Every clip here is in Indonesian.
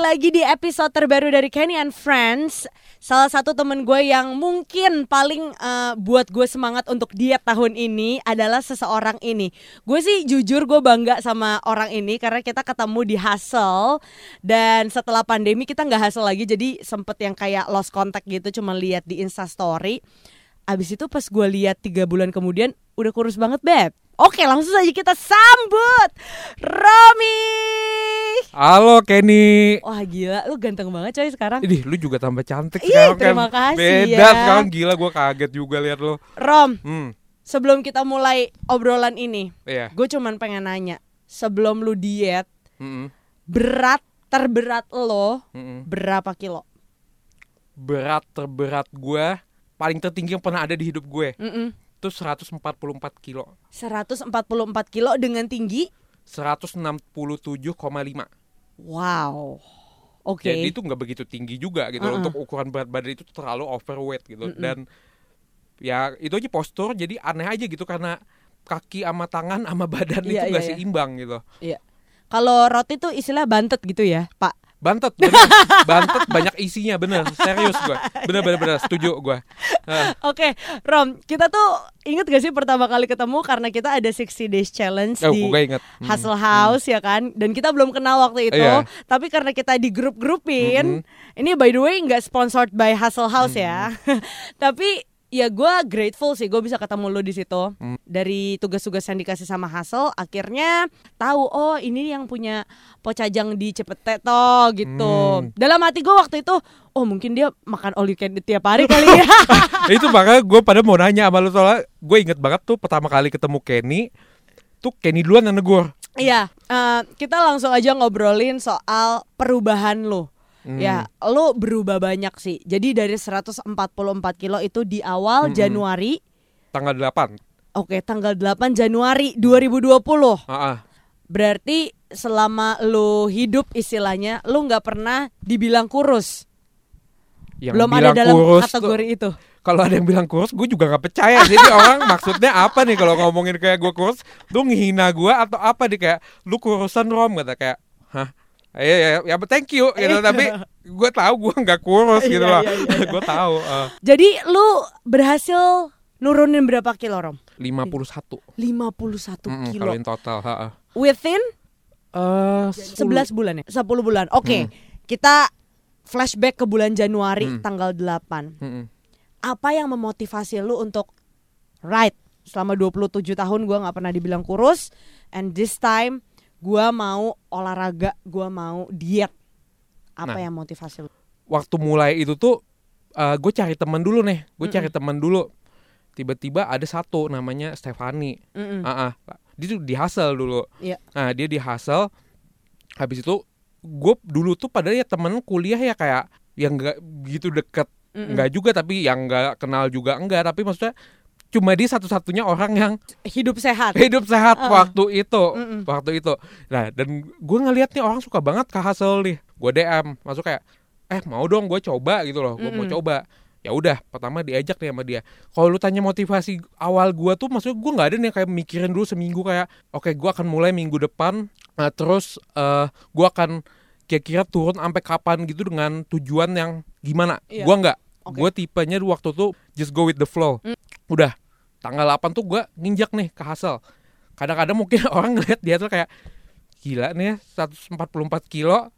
lagi di episode terbaru dari Kenny and Friends. Salah satu temen gue yang mungkin paling uh, buat gue semangat untuk diet tahun ini adalah seseorang ini. Gue sih jujur gue bangga sama orang ini karena kita ketemu di hustle dan setelah pandemi kita nggak hustle lagi jadi sempet yang kayak lost contact gitu cuma lihat di Insta Story. Abis itu pas gue lihat tiga bulan kemudian udah kurus banget beb. Oke langsung saja kita sambut Romi. Halo Kenny. Wah gila, lu ganteng banget coy sekarang. Idih, lu juga tambah cantik Ih, sekarang terima kan. kasih Beda ya. sekarang gila gue kaget juga lihat lo. Rom, Hmm, sebelum kita mulai obrolan ini, iya. gue cuman pengen nanya, sebelum lu diet, Mm-mm, berat terberat lo mm-mm. berapa kilo? Berat terberat gue paling tertinggi yang pernah ada di hidup gue Mm-mm. itu 144 kilo. 144 kilo dengan tinggi? 167,5. Wow. Oke. Jadi itu nggak begitu tinggi juga gitu loh. Uh-uh. untuk ukuran berat badan itu terlalu overweight gitu Mm-mm. dan ya itu aja postur jadi aneh aja gitu karena kaki sama tangan sama badan Iya, itu nggak iya, iya. seimbang gitu. Kalau roti tuh istilah bantet gitu ya, Pak. Bantet, bener. bantet banyak isinya bener, serius gua, bener bener bener setuju gua. Nah, Oke, Rom, kita tuh inget gak sih pertama kali ketemu karena kita ada 60 days challenge oh, di inget. Hmm, Hustle House ya kan dan kita belum kenal waktu itu Iya. tapi karena kita di grup-grupin Mhm. ini by the way nggak sponsored by Hustle House ya Hmm. tapi ya gue grateful sih gue bisa ketemu lo di situ Hmm. dari tugas-tugas yang dikasih sama Hustle akhirnya tahu oh ini yang punya pocajang di Cepete toh gitu Hmm. dalam hati gue waktu itu oh mungkin dia makan all you can eat tiap hari kali ya itu makanya gue pada mau nanya sama lu soalnya gue inget banget tuh pertama kali ketemu Kenny tuh Kenny duluan yang negur. Iya, eh, kita langsung aja ngobrolin soal perubahan lo. Hmm. Ya, lo berubah banyak sih. Jadi dari 144 kilo itu di awal Mm-mm. Januari, Tanggal 8 oke tanggal 8 Januari 2020. Ah, ah. Berarti selama lo hidup istilahnya, lo nggak pernah dibilang kurus. Yang Belum ada dalam kurus kategori tuh, itu. Kalau ada yang bilang kurus, gue juga nggak percaya. Jadi orang maksudnya apa nih kalau ngomongin kayak gue kurus? Lu ngehina gue atau apa nih kayak lu kurusan rom kata kayak, hah? Iya ya, ya, thank you gitu. Tapi gue tahu gue nggak kurus gitu Iya, loh. iya, iya, iya. gue tahu. eh, Jadi lo berhasil nurunin berapa kilo, Rom? 51 51 Mm-mm, kilo. kalau in total. ha, ha. Within Eh, 11 bulan ya? 10 bulan. Oke. Kita flashback ke bulan Januari Hmm. tanggal 8. Mm-mm. Apa yang memotivasi lu untuk right selama 27 tahun gua nggak pernah dibilang kurus and this time gua mau olahraga, gua mau diet. Apa Nah. yang motivasi lu? Waktu mulai itu tuh gue cari teman dulu nih. Gue cari teman dulu. Tiba-tiba ada satu namanya Stefani. Mm-mm. Ah, ah. Dia tuh di hustle dulu. Iya. Nah, dia di hustle. Habis itu gue dulu tuh padahal ya temen kuliah ya kayak yang nggak gitu deket nggak juga tapi yang nggak kenal juga enggak tapi maksudnya cuma dia satu-satunya orang yang Hidup sehat. hidup sehat Uh-uh. waktu itu Mm-mm. waktu itu nah dan gue ngeliat nih orang suka banget ke hustle nih gue dm masuk kayak eh mau dong gue coba gitu loh gue mau coba ya udah pertama diajak nih sama dia kalau lu tanya motivasi awal gue tuh maksudnya gue nggak ada nih kayak mikirin dulu seminggu kayak oke gue akan mulai minggu depan nah, terus eh gue akan kira-kira turun sampai kapan gitu dengan tujuan yang gimana Iya. gue nggak Oke. gue tipenya waktu tuh just go with the flow Mm. Udah tanggal 8 tuh gue nginjak nih ke hasil. Kadang-kadang mungkin orang ngeliat dia tuh kayak gila nih ya 144 kilo.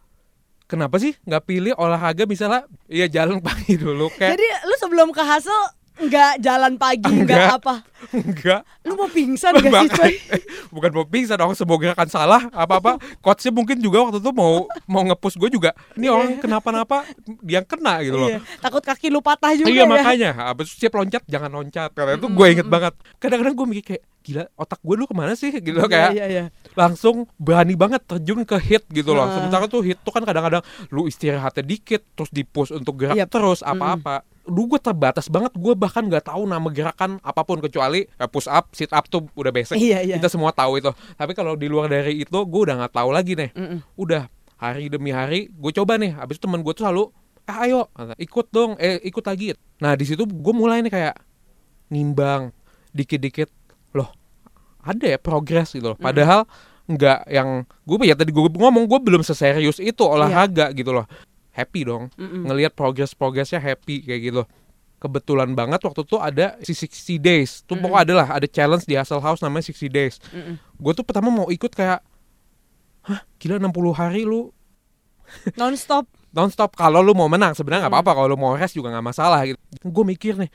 Kenapa sih nggak pilih olahraga misalnya iya jalan pagi dulu kayak Jadi lu sebelum ke hasil nggak jalan pagi, nggak Enggak. apa? enggak Lu mau pingsan gak sih coy? bukan mau pingsan orang semua gerakan salah apa-apa coachnya mungkin juga waktu itu mau mau ngepush gue juga ini Iya. orang kenapa-napa dia kena gitu loh Iya. Takut kaki lu patah juga iya ya. makanya habis siap loncat jangan loncat karena itu gue inget banget kadang-kadang gue mikir kayak gila otak gue dulu ke mana sih gitu Iya, kayak iya, iya. langsung berani banget terjun ke hit gitu loh. Ah. Sementara tuh hit tuh kan kadang-kadang lu istirahatnya dikit terus di push untuk gerak Yap. terus apa-apa. Dulu gue terbatas banget, gue bahkan nggak tahu nama gerakan apa pun kecuali eh, push up, sit up tuh udah basic. Iya, iya. Kita semua tahu itu. Tapi kalau di luar dari itu, gue udah nggak tahu lagi nih. Mm-mm. Udah hari demi hari, gue coba nih. Habis itu temen gue tuh selalu, eh ayo, ikut dong, eh ikut lagi. Nah di situ gue mulai nih kayak nimbang dikit-dikit, loh ada ya progres gitu loh. Padahal nggak yang gue ya tadi gue ngomong gue belum seserius itu olahraga gitu loh happy dong. Mm-mm. ngelihat progress progressnya happy kayak gitu. Kebetulan banget waktu itu ada si 60 days. Tuh pokoknya adalah ada challenge di Hustle House namanya 60 days. Mm-mm. gue tuh pertama mau ikut kayak hah gila 60 hari lu. Non-stop. Nonstop. Kalau lu mau menang sebenarnya nggak apa-apa. Kalau lu mau rest juga nggak masalah gitu. Gue mikir nih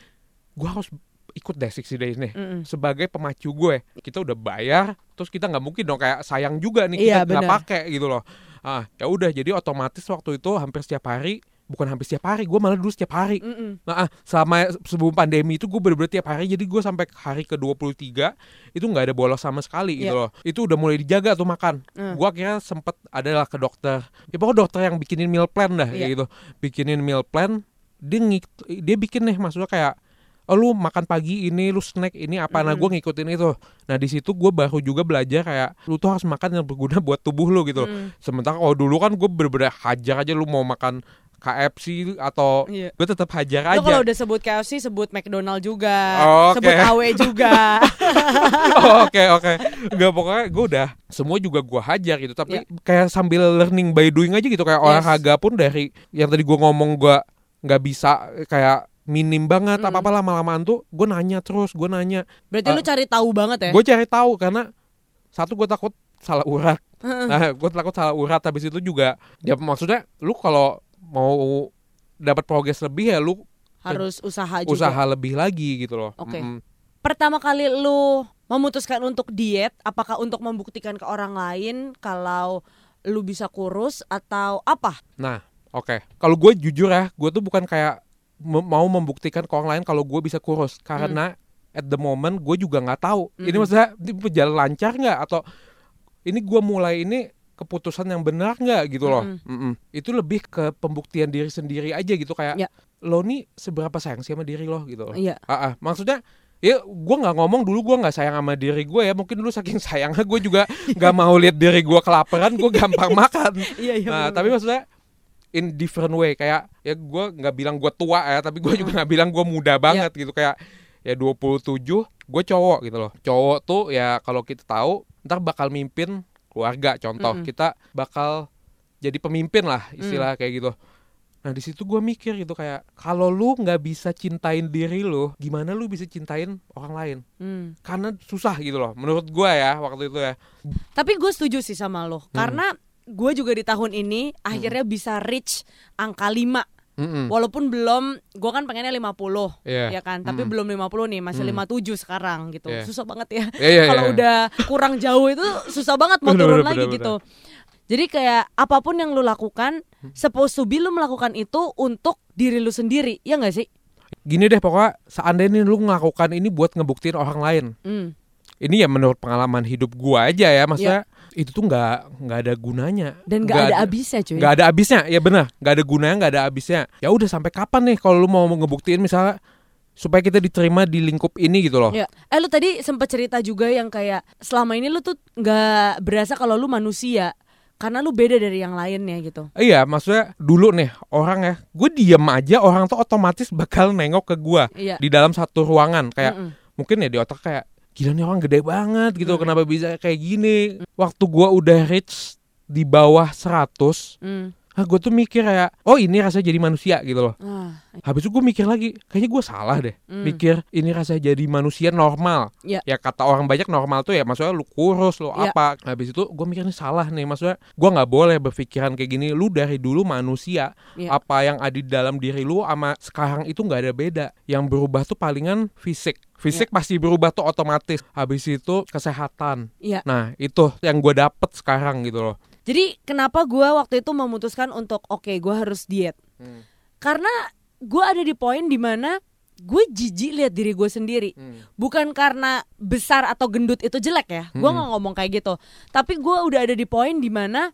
gue harus ikut deh 60 days nih Mm-mm. sebagai pemacu gue kita udah bayar terus kita nggak mungkin dong kayak sayang juga nih Iya, kita nggak benar. pakai gitu loh ah ya udah jadi otomatis waktu itu hampir setiap hari bukan hampir setiap hari gue malah dulu setiap hari Mm-mm. Nah, ah, selama sebelum pandemi itu gue bener-bener tiap hari jadi gue sampai hari ke 23 itu nggak ada bolos sama sekali gitu Iya. loh. Itu udah mulai dijaga tuh makan. Hmm. Gue akhirnya sempet adalah ke dokter. Ya pokoknya dokter yang bikinin meal plan dah Iya. kayak gitu. Bikinin meal plan dia ngik- dia bikin nih maksudnya kayak oh lu makan pagi ini lu snack ini apa nah gue ngikutin itu nah di situ gue baru juga belajar kayak lu tuh harus makan yang berguna buat tubuh lu gitu loh. Mm. sementara kalau dulu kan gue bener-bener hajar aja lu mau makan KFC atau Iya. gue tetap hajar Lu aja kalau udah sebut KFC sebut McDonald juga, Oke. sebut AW juga. Oh, Oke oke, Gak pokoknya gue udah semua juga gue hajar gitu. Tapi kayak sambil learning by doing aja gitu kayak Yes. olahraga pun dari yang tadi gue ngomong gue nggak bisa kayak minim banget Mm. apa apa lama-lamaan tuh gue nanya terus gue nanya Berarti lu cari tahu banget ya? gue cari tahu karena satu gue takut salah urat nah gue takut salah urat habis itu juga ya maksudnya lu kalau mau dapat progres lebih ya lu Harus usaha juga. usaha lebih lagi gitu loh Oke. Mm-mm. Pertama kali lu memutuskan untuk diet, apakah untuk membuktikan ke orang lain kalau lu bisa kurus atau apa? Nah, oke. Kalau gue jujur ya, gue tuh bukan kayak mau membuktikan ke orang lain kalau gue bisa kurus karena at the moment gue juga nggak tahu. Ini Mm. maksudnya ini berjalan lancar nggak atau ini gue mulai ini keputusan yang benar nggak gitu loh. Mm-mm. Mm-mm. Itu lebih ke pembuktian diri sendiri aja gitu kayak Ya. lo nih seberapa sayang sih sama diri lo gitu. loh. Iya. Ah, ah. maksudnya ya gue nggak ngomong dulu gue nggak sayang sama diri gue ya mungkin dulu saking sayangnya gue juga nggak mau lihat diri gue kelaparan gue gampang makan Iya, iya. nah tapi maksudnya in different way. Kayak ya gue nggak bilang gue tua ya tapi gue juga nggak bilang gue muda banget gitu. Kayak ya 27 gue cowok gitu loh. Cowok tuh ya kalau kita tahu ntar bakal mimpin keluarga. Contoh Mm-mm. kita bakal jadi pemimpin lah istilah kayak gitu. Nah di situ gue mikir gitu kayak kalau lu nggak bisa cintain diri lu gimana lu bisa cintain orang lain? Hmm. karena susah gitu loh menurut gue ya waktu itu ya. Tapi gue setuju sih sama lo, Hmm. karena gue juga di tahun ini akhirnya bisa reach angka 5 Mm-mm. Walaupun belum, gue kan pengennya 50 Iya. ya kan, tapi Mm. belum 50 nih, masih Mm. 57 sekarang gitu. Iya. Susah banget ya. Iya, iya, Kalau iya. udah kurang jauh itu susah banget mau Bener, turun bener, lagi bener, gitu. Jadi kayak apa pun yang lu lakukan, Hmm. supposed to be lu melakukan itu untuk diri lu sendiri, ya nggak sih? gini deh pokoknya seandainya lu melakukan ini buat ngebuktiin orang lain Hmm. ini ya menurut pengalaman hidup gua aja ya maksudnya itu tuh nggak nggak ada gunanya. Dan nggak ada habisnya cuy. nggak ada habisnya ya benar nggak ada gunanya nggak ada habisnya ya udah sampai kapan nih kalau lu mau ngebuktiin misalnya supaya kita diterima di lingkup ini gitu loh Ya. Eh lu tadi sempat cerita juga yang kayak selama ini lu tuh nggak berasa kalau lu manusia karena lu beda dari yang lainnya gitu. Iya, maksudnya dulu nih orang ya, gue diem aja orang tuh otomatis bakal nengok ke gua Iya. di dalam satu ruangan kayak Mm-mm. mungkin ya di otak kayak gila nih orang gede banget gitu, Mm. kenapa bisa kayak gini? Waktu gua udah reach di bawah 100, Hmm. Ah gue tuh mikir kayak oh ini rasanya jadi manusia gitu loh. Ah, Habis itu gue mikir lagi, kayaknya gue salah deh. Hmm. Mikir ini rasanya jadi manusia normal. Iya. Ya kata orang banyak normal tuh ya maksudnya lu kurus, lu Iya. apa. Habis itu gue mikir ini salah nih. Maksudnya gue nggak boleh berpikiran kayak gini. Lu dari dulu manusia. Iya. Apa yang ada di dalam diri lu sama sekarang itu nggak ada beda. Yang berubah tuh palingan fisik. Fisik pasti berubah tuh otomatis. Habis itu kesehatan. Iya. Nah itu yang gue dapet sekarang gitu loh. Jadi kenapa gua waktu itu memutuskan untuk oke gua harus diet? Hmm. Karena gua ada di poin di mana gue jijik lihat diri gue sendiri. Bukan karena besar atau gendut itu jelek ya. Gua Hmm. nggak ngomong kayak gitu. Tapi gua udah ada di poin di mana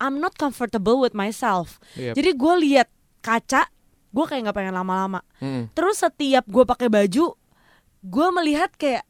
I'm not comfortable with myself. Yep. Jadi gue lihat kaca, gue kayak nggak pengen lama-lama. Hmm. Terus setiap gue pakai baju, gue melihat kayak,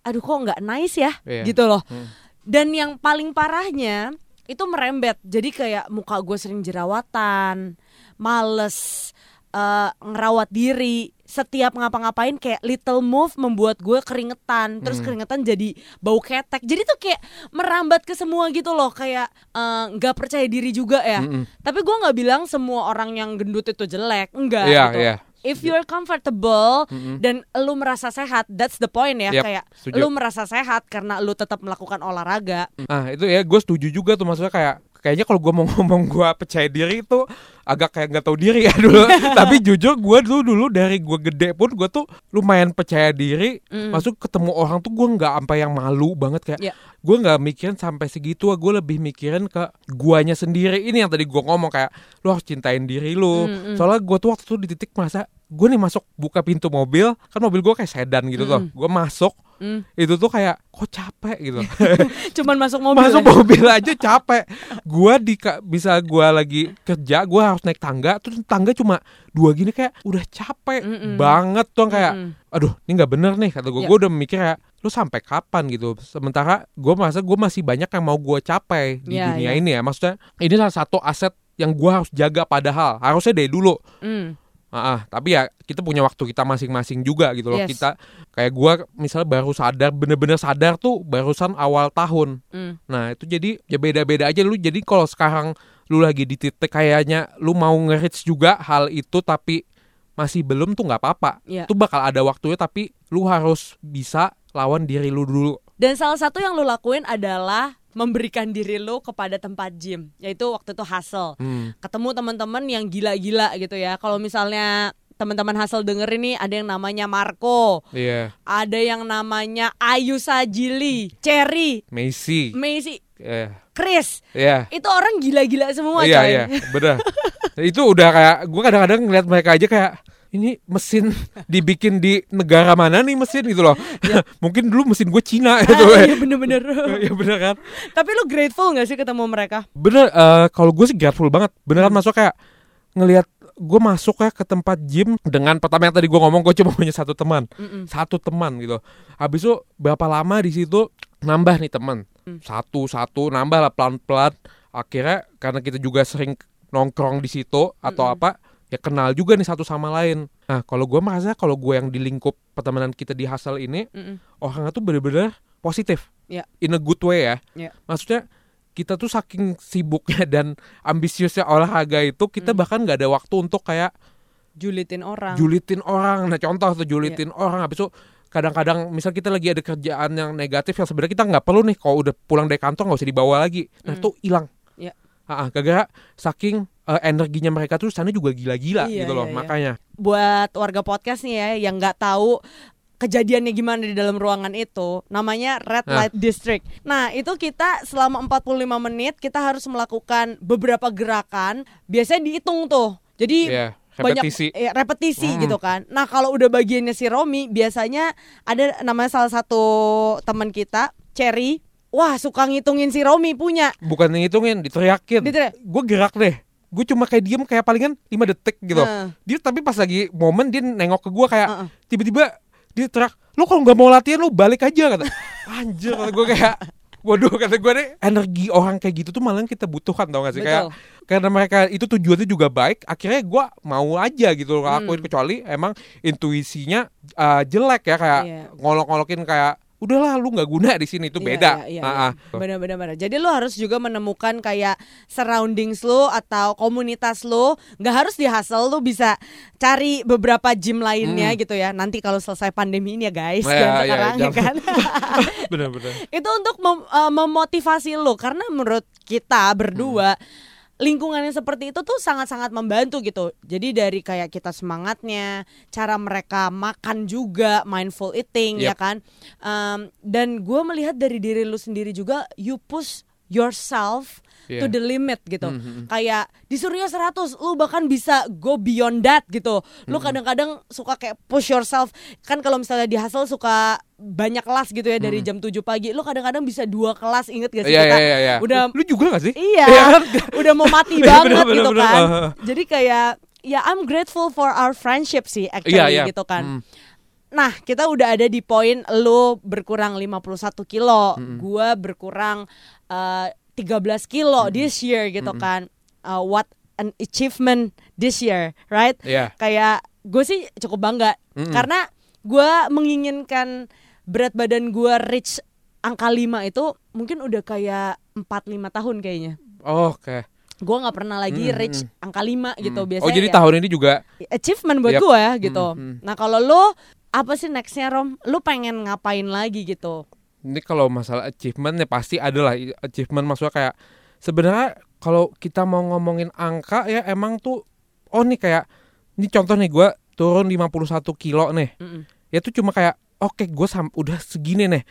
aduh kok nggak nice ya, Iya. gitu loh. Hmm. Dan yang paling parahnya itu merembet. Jadi kayak muka gue sering jerawatan, males, eh, ngerawat diri, setiap ngapa-ngapain kayak little move membuat gue keringetan terus Hmm. keringetan jadi bau ketek jadi tuh kayak merambat ke semua gitu loh kayak eh, nggak percaya diri juga ya Mm-mm. tapi gue nggak bilang semua orang yang gendut itu jelek enggak Iya, gitu iya. If you're comfortable Mm-mm. dan lu merasa sehat that's the point ya Yap, kayak setuju. lu merasa sehat karena lu tetap melakukan olahraga Nah itu ya gue setuju juga tuh maksudnya kayak kayaknya kalau gue mau ngomong gue percaya diri itu agak kayak nggak tahu diri ya dulu. Tapi jujur gue dulu dulu dari gue gede pun gue tuh lumayan percaya diri. Mm. Masuk ketemu orang tuh gue nggak sampai yang malu banget kayak Iya. gue nggak mikirin sampai segitu. Gue lebih mikirin ke guanya sendiri. Ini yang tadi gue ngomong kayak lu harus cintain diri lu. Mm, mm. Soalnya gue tuh waktu itu di titik masa gue nih masuk buka pintu mobil kan mobil gue kayak sedan gitu tuh. Gue masuk Mm. itu tuh kayak kok capek gitu. cuman masuk mobil masuk ya? mobil aja capek gua di bisa gua lagi kerja gua harus naik tangga terus tangga cuma dua gini kayak udah capek Mm-mm. banget tuh kayak Mm-mm. aduh ini nggak bener nih kata gua Ya. gua udah mikir kayak lu sampai kapan gitu sementara gua merasa gua masih banyak yang mau gua capai di Ya, dunia ya. ini ya maksudnya ini salah satu aset yang gua harus jaga padahal harusnya dari dulu Mm. Ah, ah, tapi ya kita punya waktu kita masing-masing juga gitu loh. Yes. Kita kayak gua misalnya baru sadar bener-bener sadar tuh barusan awal tahun. Mm. Nah, itu jadi ya beda-beda aja lu. Jadi kalau sekarang lu lagi di titik kayaknya lu mau nge-reach juga hal itu tapi masih belum tuh nggak apa-apa. Iya. Itu bakal ada waktunya tapi lu harus bisa lawan diri lu dulu. Dan salah satu yang lu lakuin adalah memberikan diri lu kepada tempat gym, yaitu waktu itu hustle. Hmm. Ketemu teman-teman yang gila-gila gitu ya. Kalau misalnya teman-teman hustle denger ini ada yang namanya Marco, Iya, ada yang namanya Ayu Sajili, Cherry, Messi. Macy, Iya. Chris. Iya. Itu orang gila-gila semua Iya, coy. iya, bener. itu udah kayak gua kadang-kadang ngeliat mereka aja kayak ini mesin dibikin di negara mana nih mesin gitu loh. Mungkin dulu mesin gue Cina gitu. Ah, iya bener-bener. Iya bener kan? Tapi lu grateful gak sih ketemu mereka? Bener, eh, kalau gue sih grateful banget. Beneran masuk kayak ngelihat gue masuk ya ke tempat gym dengan pertama yang tadi gue ngomong gue cuma punya satu teman, Mm-mm. satu teman gitu. Habis itu berapa lama di situ nambah nih teman, Hmm. satu satu nambah lah pelan pelan. Akhirnya karena kita juga sering nongkrong di situ atau Mm-mm. apa, ya kenal juga nih satu sama lain. Nah kalau gue merasa kalau gue yang di lingkup pertemanan kita di hustle ini Mm-mm. orangnya tuh bener-bener positif, Iya. in a good way ya. Iya. Maksudnya kita tuh saking sibuknya dan ambisiusnya olahraga itu kita Hmm. bahkan nggak ada waktu untuk kayak Julitin orang. julitin orang. Nah contoh tuh julitin Iya. orang habis itu kadang-kadang misal kita lagi ada kerjaan yang negatif yang sebenarnya kita nggak perlu nih kalau udah pulang dari kantor nggak usah dibawa lagi. Nah Hmm. itu hilang. Iya. Ah, ah, gara-gara saking eh, energinya mereka tuh sana juga gila-gila Iya, gitu loh. iya, iya. Makanya buat warga podcast nih ya yang nggak tahu kejadiannya gimana di dalam ruangan itu namanya red Nah. light district. Nah, itu kita selama 45 menit kita harus melakukan beberapa gerakan. Biasanya dihitung tuh. Jadi banyak repetisi. eh, repetisi Mm. gitu kan. Nah, kalau udah bagiannya si Romi biasanya ada namanya salah satu teman kita, Cherry. Wah, suka ngitungin si Romi punya. Bukan ngitungin, diteriakin. Diteriak. Gue gerak deh. Gue cuma kayak diem kayak palingan 5 detik gitu. Nah, dia tapi pas lagi momen dia nengok ke gua kayak Heeh. tiba-tiba dia teriak lu kalau nggak mau latihan lu balik aja kata anjir kata gue kayak waduh kata gue deh energi orang kayak gitu tuh malah kita butuhkan tau gak sih kayak Betul. karena mereka itu tujuannya juga baik akhirnya gua mau aja gitu loh Hmm. kecuali emang intuisinya uh, jelek ya kayak Iya. ngolok-ngolokin kayak udahlah lu nggak guna di sini itu Iya, beda iya, iya, iya. Benar-benar. benar. Jadi lu harus juga menemukan kayak surroundings lu atau komunitas lu. Nggak harus di hustle, lu bisa cari beberapa gym lainnya Hmm. gitu ya. Nanti kalau selesai pandemi ini ya guys, jangan iya, sekarang ya kan. bener-bener Itu untuk mem- eh, memotivasi lu karena menurut kita berdua lingkungannya seperti itu tuh sangat-sangat membantu gitu. Jadi dari kayak kita semangatnya, cara mereka makan juga, mindful eating ya Yep. kan. Em, dan gue melihat dari diri lu sendiri juga, you push yourself to Iya. the limit gitu. Hmm, hmm, hmm. Kayak disuruhnya 100, lu bahkan bisa go beyond that gitu. Lu kadang-kadang suka kayak push yourself. Kan kalau misalnya di hustle suka banyak kelas gitu ya dari jam 7 pagi. Lu kadang-kadang bisa dua kelas, inget gak sih Iya kita? iya iya iya. Udah lu juga gak sih? Iya, Iya kan? udah mau mati Bener, banget bener, gitu bener, kan. bener. Jadi kayak ya I'm grateful for our friendship sih actually Iya iya. gitu kan. Hmm. Nah, kita udah ada di poin lo berkurang 51 kilo, Mm-mm. gua berkurang eh, 13 kilo this year gitu Mm-mm. kan. Uh, what an achievement this year, right? Iya. Kayak gue sih cukup bangga Mm-mm. karena gue menginginkan berat badan gue reach angka 5 itu mungkin udah kayak 4-5 tahun kayaknya Oh, Oke. gue nggak pernah lagi Mm, reach mm. angka 5 gitu Hmm. biasanya Oh jadi ya tahun ini juga achievement buat Yap. gue ya gitu Mm, mm. nah kalau lo apa sih nextnya Rom? Lu pengen ngapain lagi gitu? Ini kalau masalah achievement ya pasti ada lah achievement. Maksudnya kayak sebenarnya kalau kita mau ngomongin angka ya emang tuh oh nih kayak ini contoh nih gue turun 51 kilo nih. Mm-mm. ya tuh cuma kayak oke gue udah segini nih.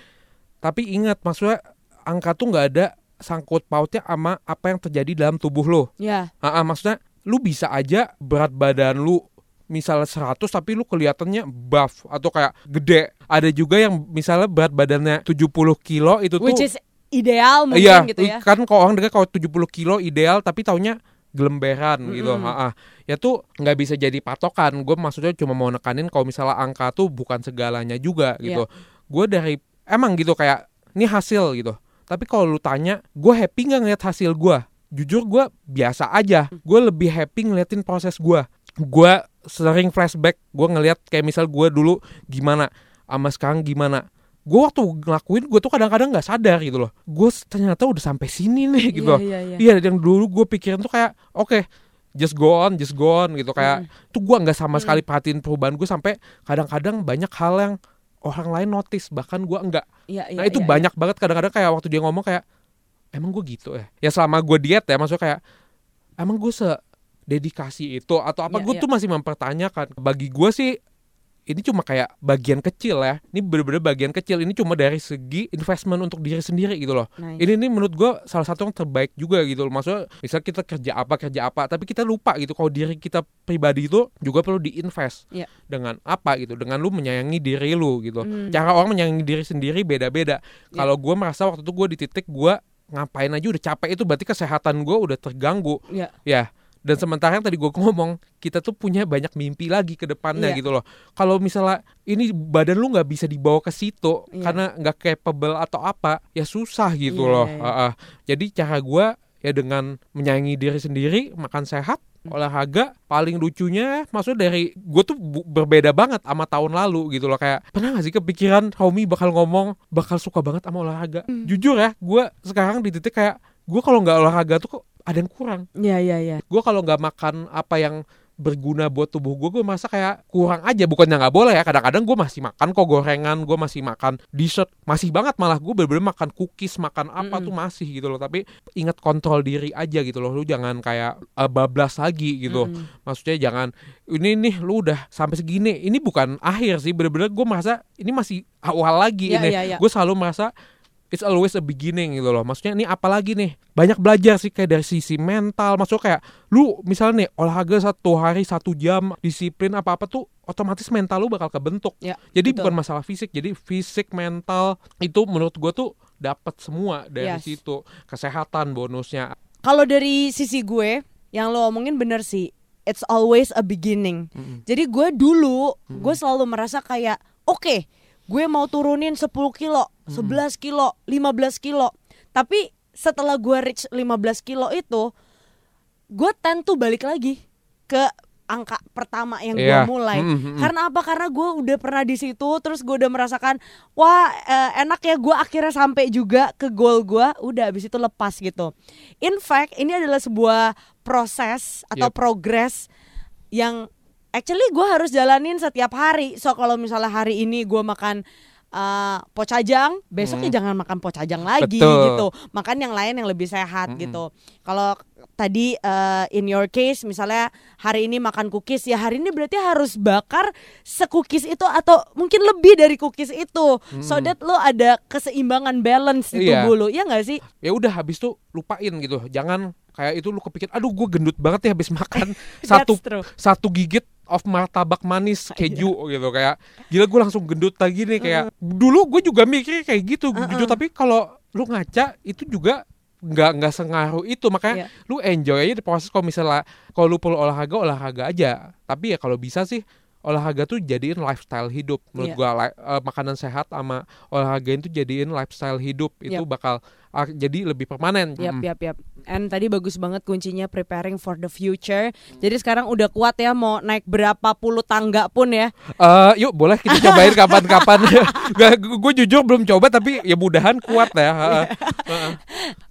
Tapi ingat maksudnya angka tuh nggak ada sangkut pautnya sama apa yang terjadi dalam tubuh lo ya Ah, ah, maksudnya lu bisa aja berat badan lu misalnya 100 tapi lu kelihatannya buff atau kayak gede. Ada juga yang misalnya berat badannya 70 kilo itu tuh which is ideal mungkin iya, gitu ya kan kalau orang dengar kalau 70 kilo ideal tapi taunya gelemberan gitu. Mm-mm. Ah, ah. Ya tuh nggak bisa jadi patokan. Gue maksudnya cuma mau nekanin kalau misalnya angka tuh bukan segalanya juga Iya. gitu. Gue dari emang gitu kayak ini hasil gitu. Tapi kalau lu tanya, gue happy nggak ngeliat hasil gue? Jujur gue biasa aja. Gue lebih happy ngeliatin proses gue. Gue sering flashback. Gue ngeliat kayak misal gue dulu gimana, sama sekarang gimana. Gue waktu ngelakuin gue tuh kadang-kadang nggak sadar gitu loh. Gue ternyata udah sampai sini nih gitu. iya, iya, iya. Iya, yang dulu gue pikirin tuh kayak oke, just go on, just go on gitu kayak tuh gue nggak sama sekali perhatiin perubahan gue sampai kadang-kadang banyak hal yang orang lain notice bahkan gue enggak. Iya, iya, Nah itu iya, banyak banget kadang-kadang kayak waktu dia ngomong kayak emang gue gitu ya. Ya selama gue diet ya maksudnya kayak emang gue se dedikasi itu atau apa Iya, gue iya. tuh masih mempertanyakan. Bagi gue sih ini cuma kayak bagian kecil ya. Ini bener-bener bagian kecil. Ini cuma dari segi investment untuk diri sendiri gitu loh. Nice. Ini nih menurut gue salah satu yang terbaik juga gitu loh. Maksudnya misal kita kerja apa kerja apa, tapi kita lupa gitu kalau diri kita pribadi itu juga perlu diinvest Iya. dengan apa gitu, dengan lu menyayangi diri lu gitu. Hmm. Cara orang menyayangi diri sendiri beda-beda. Iya. Kalau gue merasa waktu itu gue di titik gue ngapain aja udah capek itu berarti kesehatan gue udah terganggu ya. Dan sementara yang tadi gue ngomong kita tuh punya banyak mimpi lagi ke depannya Iya. gitu loh. Kalau misalnya ini badan lu nggak bisa dibawa ke situ Iya. karena nggak capable atau apa, ya susah gitu Iya, loh. Ah, ah. Jadi cara gue ya dengan menyayangi diri sendiri, makan sehat, Hmm. olahraga. Paling lucunya, maksudnya dari gue tuh berbeda banget sama tahun lalu gitu loh. Kayak pernah gak sih kepikiran Homi bakal ngomong bakal suka banget sama olahraga? Hmm. Jujur ya, gue sekarang di titik kayak gue kalau nggak olahraga tuh kok ada yang kurang. Iya, iya, iya. gue kalau nggak makan apa yang berguna buat tubuh gue gue merasa kayak kurang aja. Bukannya nggak boleh ya kadang-kadang gue masih makan kok gorengan gue masih makan dessert. Masih banget malah gue bener-bener makan cookies makan apa Mm-mm. tuh masih gitu loh. Tapi ingat kontrol diri aja gitu loh. Lu jangan kayak eh, bablas lagi gitu. Mm-mm. maksudnya jangan ini nih lu udah sampai segini. Ini bukan akhir sih. Bener-bener gue merasa ini masih awal lagi Iya, ini. iya, iya. gue selalu merasa it's always a beginning gitu loh maksudnya ini apa lagi nih banyak belajar sih kayak dari sisi mental maksudnya kayak lu misalnya nih olahraga satu hari satu jam disiplin apa apa tuh otomatis mental lu bakal kebentuk Ya, jadi betul. bukan masalah fisik jadi fisik mental itu menurut gue tuh dapat semua dari Yes. situ kesehatan bonusnya Kalau dari sisi gue, yang lo omongin bener sih. It's always a beginning. Mm-mm. Jadi gue dulu, gue selalu merasa kayak, oke, gue mau turunin 10 kilo, 11 kilo, 15 kilo. Tapi setelah gue reach 15 kilo itu, gue tend to balik lagi ke angka pertama yang gue Iya. mulai. Mm, mm, mm. Karena apa? Karena gue udah pernah di situ, terus gue udah merasakan, wah eh, enak ya gue akhirnya sampai juga ke goal gue. Udah abis itu lepas gitu. In fact, ini adalah sebuah proses atau Yep. progress yang actually gue harus jalanin setiap hari. So kalau misalnya hari ini gue makan uh, pocajang, besoknya jangan makan pocajang lagi Hmm. Betul. gitu. Makan yang lain yang lebih sehat Mm-mm. gitu. Kalau tadi uh, in your case misalnya hari ini makan cookies ya hari ini berarti harus bakar sekukis itu atau mungkin lebih dari cookies itu so that lo ada keseimbangan balance di Hmm. Iya. tubuh lo ya nggak sih ya udah habis tuh lupain gitu jangan kayak itu lu kepikir aduh gue gendut banget ya habis makan satu true. satu gigit of martabak manis keju gitu kayak gila gue langsung gendut lagi nih kayak dulu gue juga mikir kayak gitu jujur tapi kalau lu ngaca itu juga nggak nggak sengaruh itu makanya Iya. lu enjoy aja di proses kalau misalnya kalau lu perlu olahraga olahraga aja tapi ya kalau bisa sih olahraga tuh jadiin lifestyle hidup menurut Iya. gua eh, makanan sehat sama olahraga itu jadiin lifestyle hidup itu Yap. bakal jadi lebih permanen. Yap, Mm. yap, yap. And tadi bagus banget kuncinya preparing for the future. Jadi sekarang udah kuat ya mau naik berapa puluh tangga pun ya. Eh, yuk boleh kita cobain kapan-kapan. gue jujur belum coba tapi ya mudahan kuat ya. Heeh.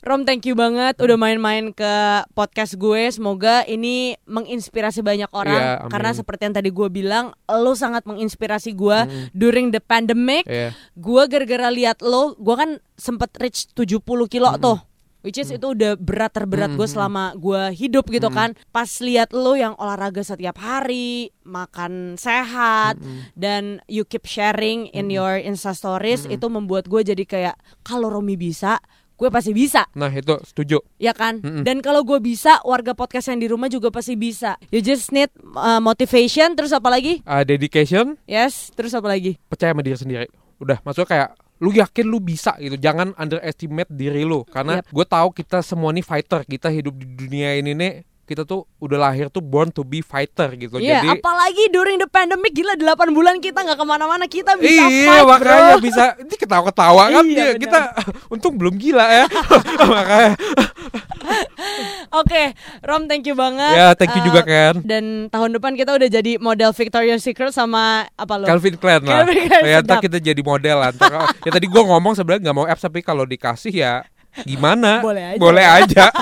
Rom thank you banget udah main-main ke podcast gue. Semoga ini menginspirasi banyak orang Iya, amin. karena seperti yang tadi gue bilang, lo sangat menginspirasi gue during the pandemic. Iya. Gue gara-gara lihat lo, gue kan sempet reach 70 kilo tuh. Which is itu udah berat terberat gue selama gue hidup gitu kan. Pas lihat lo yang olahraga setiap hari, makan sehat, dan you keep sharing in your Insta stories itu membuat gue jadi kayak kalau Romi bisa, gue pasti bisa Nah itu setuju. ya kan? Dan kalau gue bisa, warga podcast yang di rumah juga pasti bisa. You just need uh, motivation, terus apa lagi? Ah, dedication, Yes, terus apa lagi? percaya sama diri sendiri. Udah, maksudnya kayak lu yakin lu bisa gitu. Jangan underestimate diri lu karena Yep. gue tahu kita semua nih fighter. Kita hidup di dunia ini nih kita tuh udah lahir tuh born to be fighter gitu. Iya, Jadi apalagi during the pandemic gila 8 bulan kita nggak ke mana-mana kita bisa iya fight, makanya bro. bisa ini ketawa-ketawa kan Iya, dia kita untung belum gila ya makanya Oke, Rom thank you banget. ya thank you Uh, juga Ken Dan tahun depan kita udah jadi model Victoria's Secret sama apa lo? Calvin Klein lah Calvin Klein, ya ntar kita jadi model Ntar- ya tadi gua ngomong sebenarnya nggak mau apps tapi kalau dikasih ya gimana Boleh aja. boleh aja